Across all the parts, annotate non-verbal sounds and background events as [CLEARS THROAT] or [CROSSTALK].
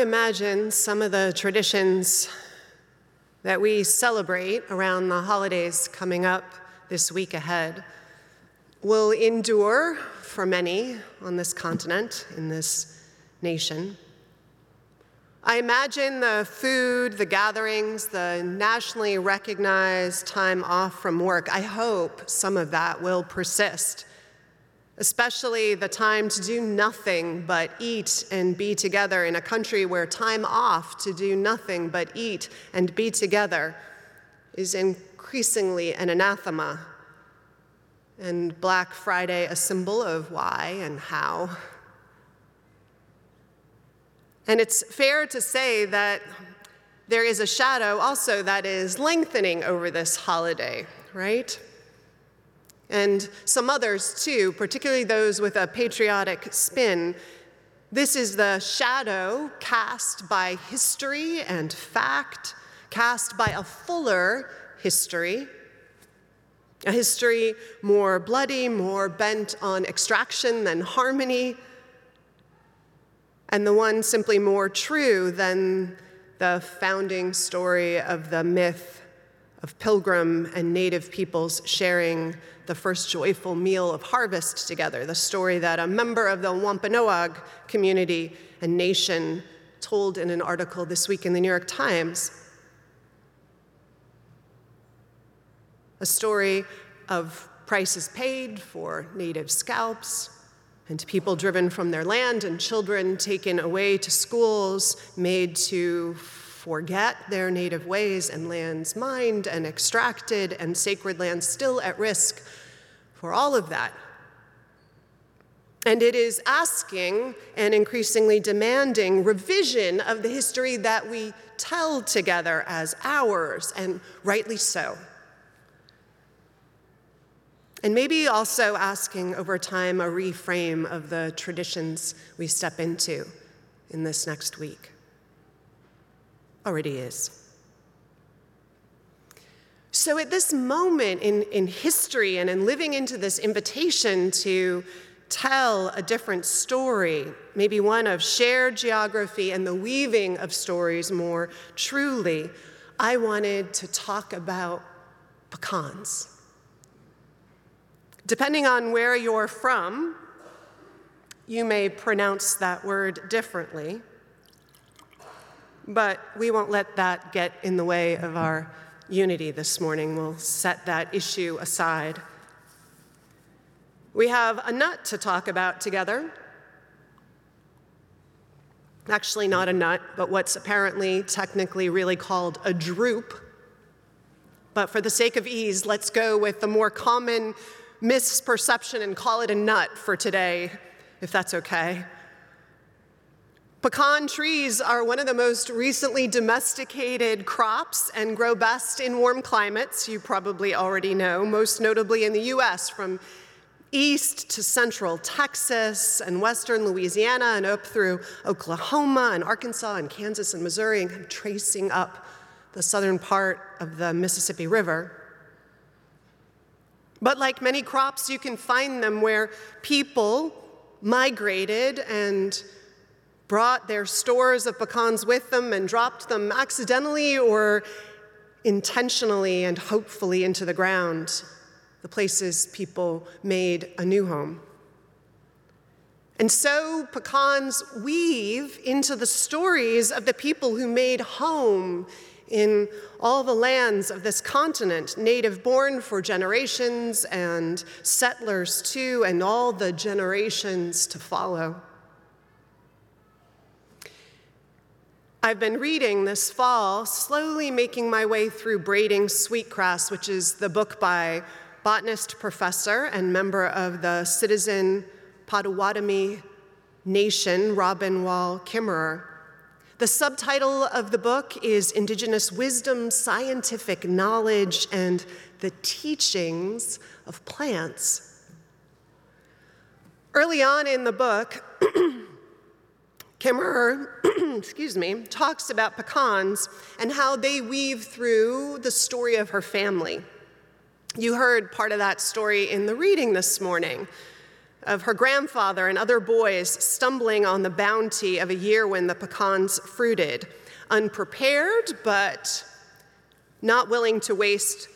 imagine some of the traditions that we celebrate around the holidays coming up this week ahead will endure for many on this continent, in this nation. I imagine the food, the gatherings, the nationally recognized time off from work. I hope some of that will persist especially the time to do nothing but eat and be together in a country where time off to do nothing but eat and be together is increasingly an anathema. And Black Friday, a symbol of why and how. And it's fair to say that there is a shadow also that is lengthening over this holiday, right? And some others too, particularly those with a patriotic spin. This is the shadow cast by history and fact, cast by a fuller history, a history more bloody, more bent on extraction than harmony, and the one simply more true than the founding story of the myth of pilgrim and native peoples sharing the first joyful meal of harvest together, the story that a member of the Wampanoag community and nation told in an article this week in the New York Times. A story of prices paid for native scalps and people driven from their land and children taken away to schools, made to forget their native ways and lands mined and extracted, and sacred lands still at risk for all of that. And it is asking and increasingly demanding revision of the history that we tell together as ours, and rightly so. And maybe also asking over time a reframe of the traditions we step into in this next week already is. So, at this moment in, in history and in living into this invitation to tell a different story, maybe one of shared geography and the weaving of stories more truly, I wanted to talk about pecans. Depending on where you're from, you may pronounce that word differently. But we won't let that get in the way of our unity this morning. We'll set that issue aside. We have a nut to talk about together. Actually, not a nut, but what's apparently technically really called a drupe. But for the sake of ease, let's go with the more common misperception and call it a nut for today, if that's okay. Pecan trees are one of the most recently domesticated crops and grow best in warm climates, you probably already know, most notably in the US, from east to central Texas and western Louisiana and up through Oklahoma and Arkansas and Kansas and Missouri and kind of tracing up the southern part of the Mississippi River. But like many crops, you can find them where people migrated and brought their stores of pecans with them and dropped them accidentally or intentionally and hopefully into the ground, the places people made a new home. And so pecans weave into the stories of the people who made home in all the lands of this continent, native born for generations and settlers too, and all the generations to follow. I've been reading this fall, slowly making my way through Braiding Sweetgrass, which is the book by botanist professor and member of the Citizen Potawatomi Nation, Robin Wall Kimmerer. The subtitle of the book is Indigenous Wisdom, Scientific Knowledge, and the Teachings of Plants. Early on in the book, [CLEARS THROAT] Kimmerer, excuse me, talks about pecans and how they weave through the story of her family. You heard part of that story in the reading this morning of her grandfather and other boys stumbling on the bounty of a year when the pecans fruited, unprepared, but not willing to waste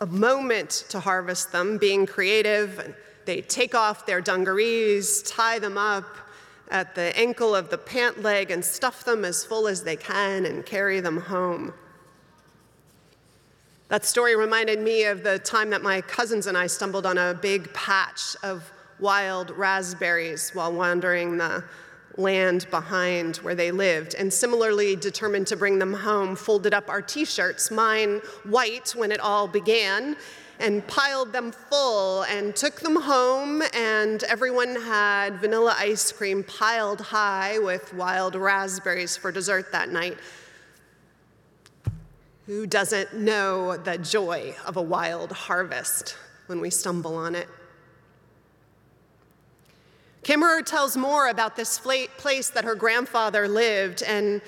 a moment to harvest them, being creative. They take off their dungarees, tie them up at the ankle of the pant leg, and stuff them as full as they can and carry them home. That story reminded me of the time that my cousins and I stumbled on a big patch of wild raspberries while wandering the land behind where they lived, and similarly determined to bring them home, folded up our t shirts, mine white when it all began, and piled them full and took them home, and everyone had vanilla ice cream piled high with wild raspberries for dessert that night. Who doesn't know the joy of a wild harvest when we stumble on it? Kimmerer tells more about this place that her grandfather lived and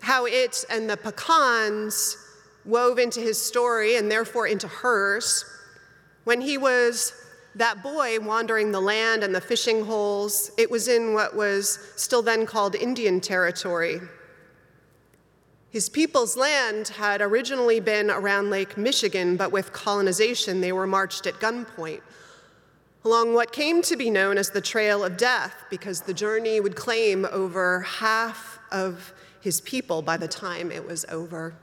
how it and the pecans wove into his story and therefore into hers. When he was that boy wandering the land and the fishing holes, it was in what was still then called Indian Territory. His people's land had originally been around Lake Michigan, but with colonization, they were marched at gunpoint along what came to be known as the Trail of Death, because the journey would claim over half of his people by the time it was over.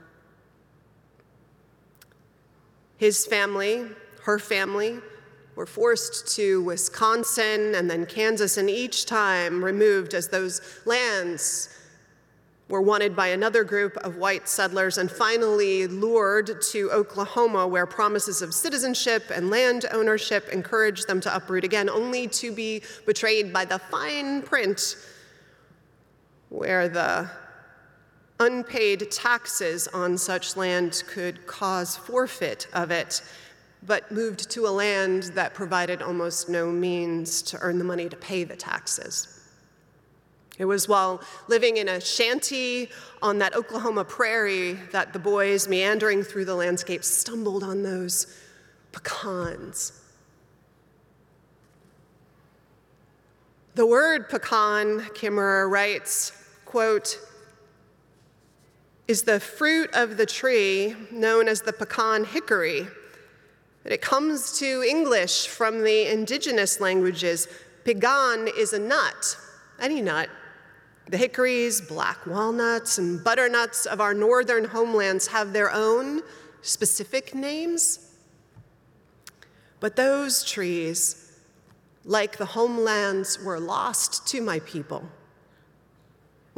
His family, her family, were forced to Wisconsin and then Kansas, and each time removed as those lands were wanted by another group of white settlers and finally lured to Oklahoma, where promises of citizenship and land ownership encouraged them to uproot again, only to be betrayed by the fine print where the unpaid taxes on such land could cause forfeit of it, but moved to a land that provided almost no means to earn the money to pay the taxes. It was while living in a shanty on that Oklahoma prairie that the boys, meandering through the landscape, stumbled on those pecans. The word pecan, Kimmerer writes, quote, is the fruit of the tree known as the pecan hickory. It comes to English from the indigenous languages. Pegan is a nut, any nut, the hickories, black walnuts, and butternuts of our northern homelands have their own specific names. But those trees, like the homelands, were lost to my people.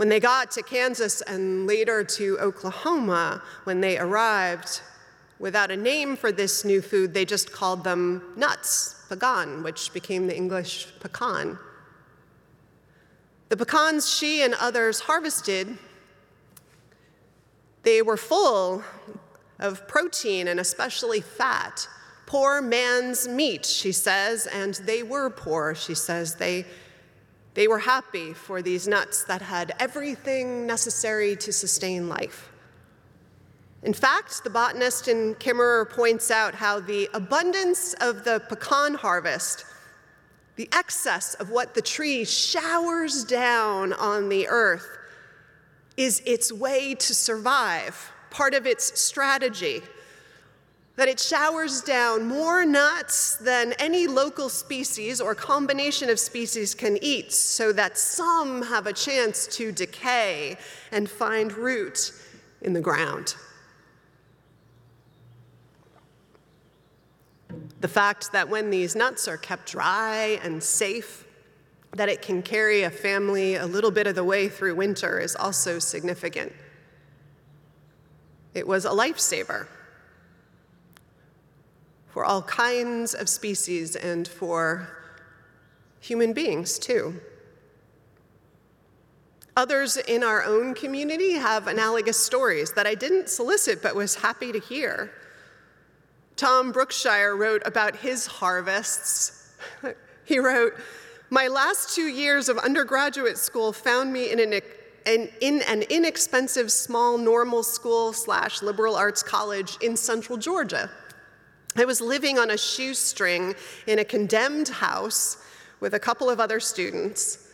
When they got to Kansas and later to Oklahoma, when they arrived, without a name for this new food, they just called them nuts, pagan, which became the English pecan. The pecans she and others harvested, they were full of protein and especially fat. Poor man's meat, she says, and they were poor, she says. They, they were happy for these nuts that had everything necessary to sustain life. In fact, the botanist in Kimmerer points out how the abundance of the pecan harvest the excess of what the tree showers down on the earth is its way to survive, part of its strategy. That it showers down more nuts than any local species or combination of species can eat, so that some have a chance to decay and find root in the ground. The fact that when these nuts are kept dry and safe, that it can carry a family a little bit of the way through winter is also significant. It was a lifesaver for all kinds of species and for human beings, too. Others in our own community have analogous stories that I didn't solicit but was happy to hear. Tom Brookshire wrote about his harvests. [LAUGHS] he wrote, My last two years of undergraduate school found me in an, in an inexpensive small normal school slash liberal arts college in central Georgia. I was living on a shoestring in a condemned house with a couple of other students.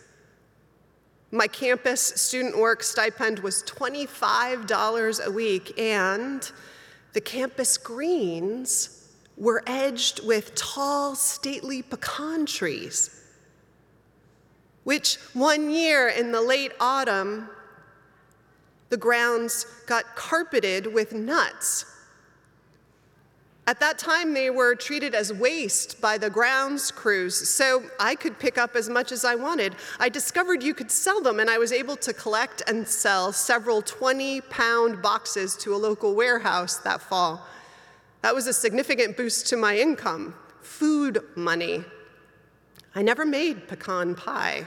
My campus student work stipend was $25 a week, and the campus greens were edged with tall, stately pecan trees, which one year in the late autumn, the grounds got carpeted with nuts at that time, they were treated as waste by the grounds crews, so I could pick up as much as I wanted. I discovered you could sell them, and I was able to collect and sell several 20 pound boxes to a local warehouse that fall. That was a significant boost to my income food money. I never made pecan pie,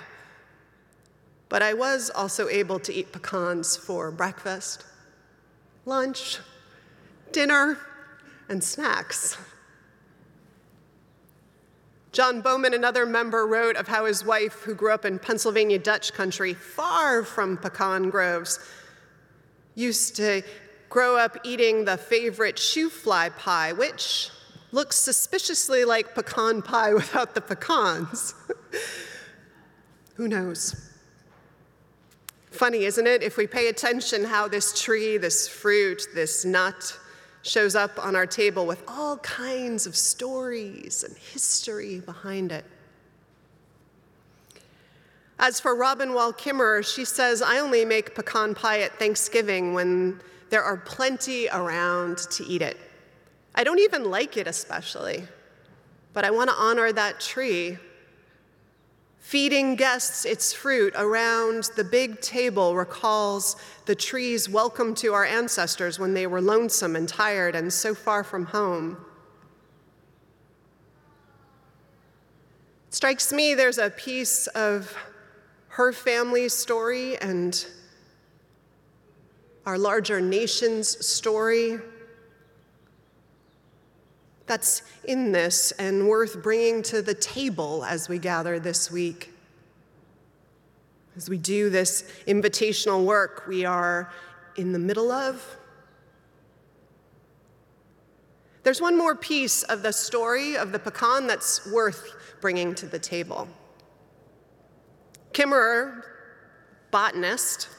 but I was also able to eat pecans for breakfast, lunch, dinner, and snacks. John Bowman, another member, wrote of how his wife, who grew up in Pennsylvania Dutch country, far from pecan groves, used to grow up eating the favorite shoofly pie, which looks suspiciously like pecan pie [LAUGHS] without the pecans. [LAUGHS] Who knows? Funny, isn't it? If we pay attention how this tree, this fruit, this nut, shows up on our table with all kinds of stories and history behind it. As for Robin Wall Kimmerer, she says, I only make pecan pie at Thanksgiving when there are plenty around to eat it. I don't even like it especially, but I want to honor that tree Feeding guests its fruit around the big table recalls the tree's welcome to our ancestors when they were lonesome and tired and so far from home. Strikes me there's a piece of her family's story and our larger nation's story that's in this and worth bringing to the table as we gather this week. As we do this invitational work we are in the middle of. There's one more piece of the story of the pecan that's worth bringing to the table. Kimmerer, botanist,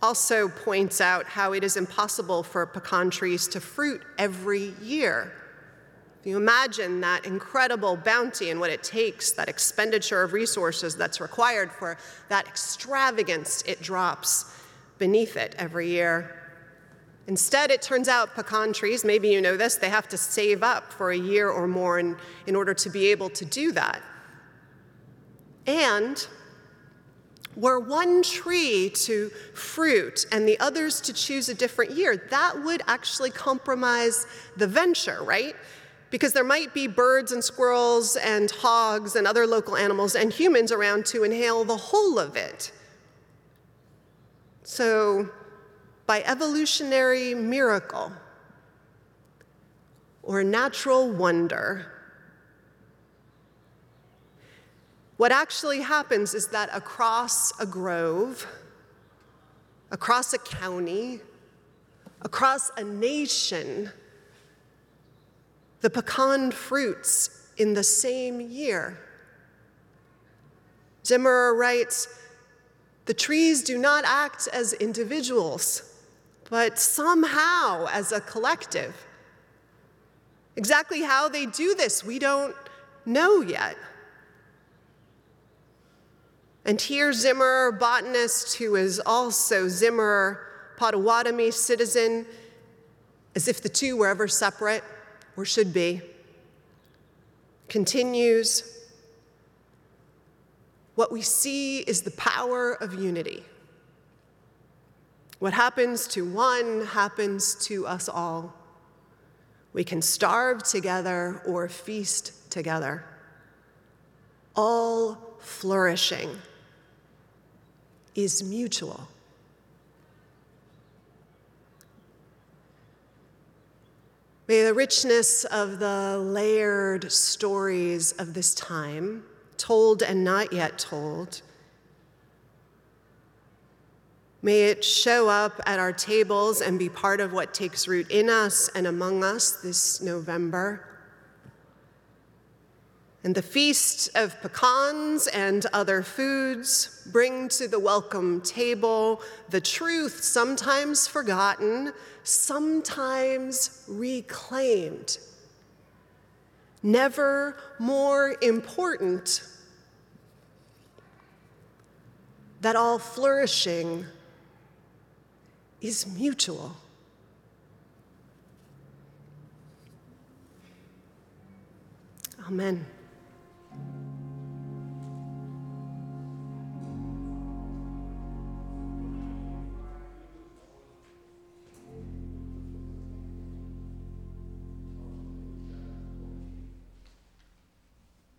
also points out how it is impossible for pecan trees to fruit every year. You imagine that incredible bounty and what it takes, that expenditure of resources that's required for that extravagance it drops beneath it every year. Instead, it turns out pecan trees, maybe you know this, they have to save up for a year or more in, in order to be able to do that. And were one tree to fruit and the others to choose a different year, that would actually compromise the venture, right? Because there might be birds and squirrels and hogs and other local animals and humans around to inhale the whole of it. So, by evolutionary miracle or natural wonder, what actually happens is that across a grove, across a county, across a nation, the pecan fruits in the same year. Kimmerer writes The trees do not act as individuals, but somehow as a collective. Exactly how they do this, we don't know yet. And here, Kimmerer, botanist who is also Kimmerer, Potawatomi citizen, as if the two were ever separate or should be, continues. What we see is the power of unity. What happens to one happens to us all. We can starve together or feast together, all flourishing is mutual. May the richness of the layered stories of this time, told and not yet told, may it show up at our tables and be part of what takes root in us and among us this November. And the feast of pecans and other foods bring to the welcome table the truth sometimes forgotten sometimes reclaimed. Never more important that all flourishing is mutual. Amen.